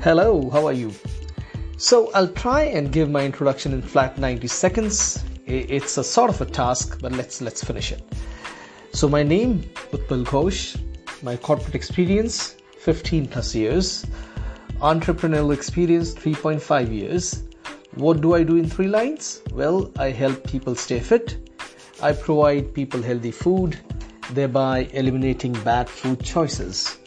Hello, how are you? So, I'll try and give my introduction in flat 90 seconds. It's a sort of a task, but let's let's finish it. So, my name Utpal Ghosh, my corporate experience 15 plus years, entrepreneurial experience 3.5 years. What do I do in three lines? Well, I help people stay fit. I provide people healthy food, thereby eliminating bad food choices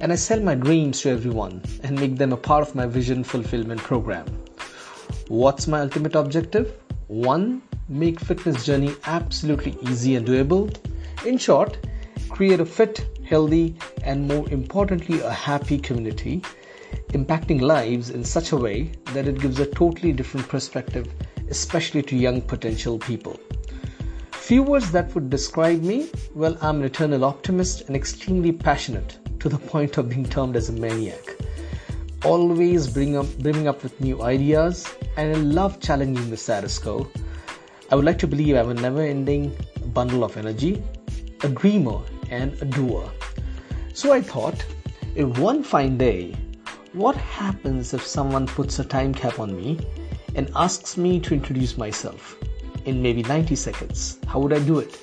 and I sell my dreams to everyone and make them a part of my vision fulfillment program. What's my ultimate objective? One, make fitness journey absolutely easy and doable. In short, create a fit, healthy, and more importantly, a happy community, impacting lives in such a way that it gives a totally different perspective, especially to young potential people. Few words that would describe me well, I'm an eternal optimist and extremely passionate to the point of being termed as a maniac. Always bring up, bringing up with new ideas, and I love challenging the status quo. I would like to believe I'm a never ending bundle of energy, a dreamer, and a doer. So I thought, in one fine day, what happens if someone puts a time cap on me and asks me to introduce myself in maybe 90 seconds? How would I do it?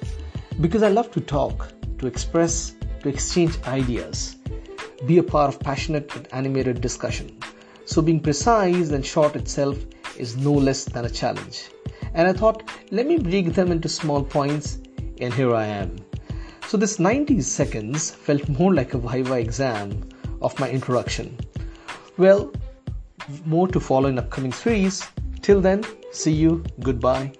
Because I love to talk, to express, to exchange ideas, be a part of passionate and animated discussion. So, being precise and short itself is no less than a challenge. And I thought, let me break them into small points, and here I am. So, this 90 seconds felt more like a Viva exam of my introduction. Well, more to follow in upcoming series. Till then, see you, goodbye,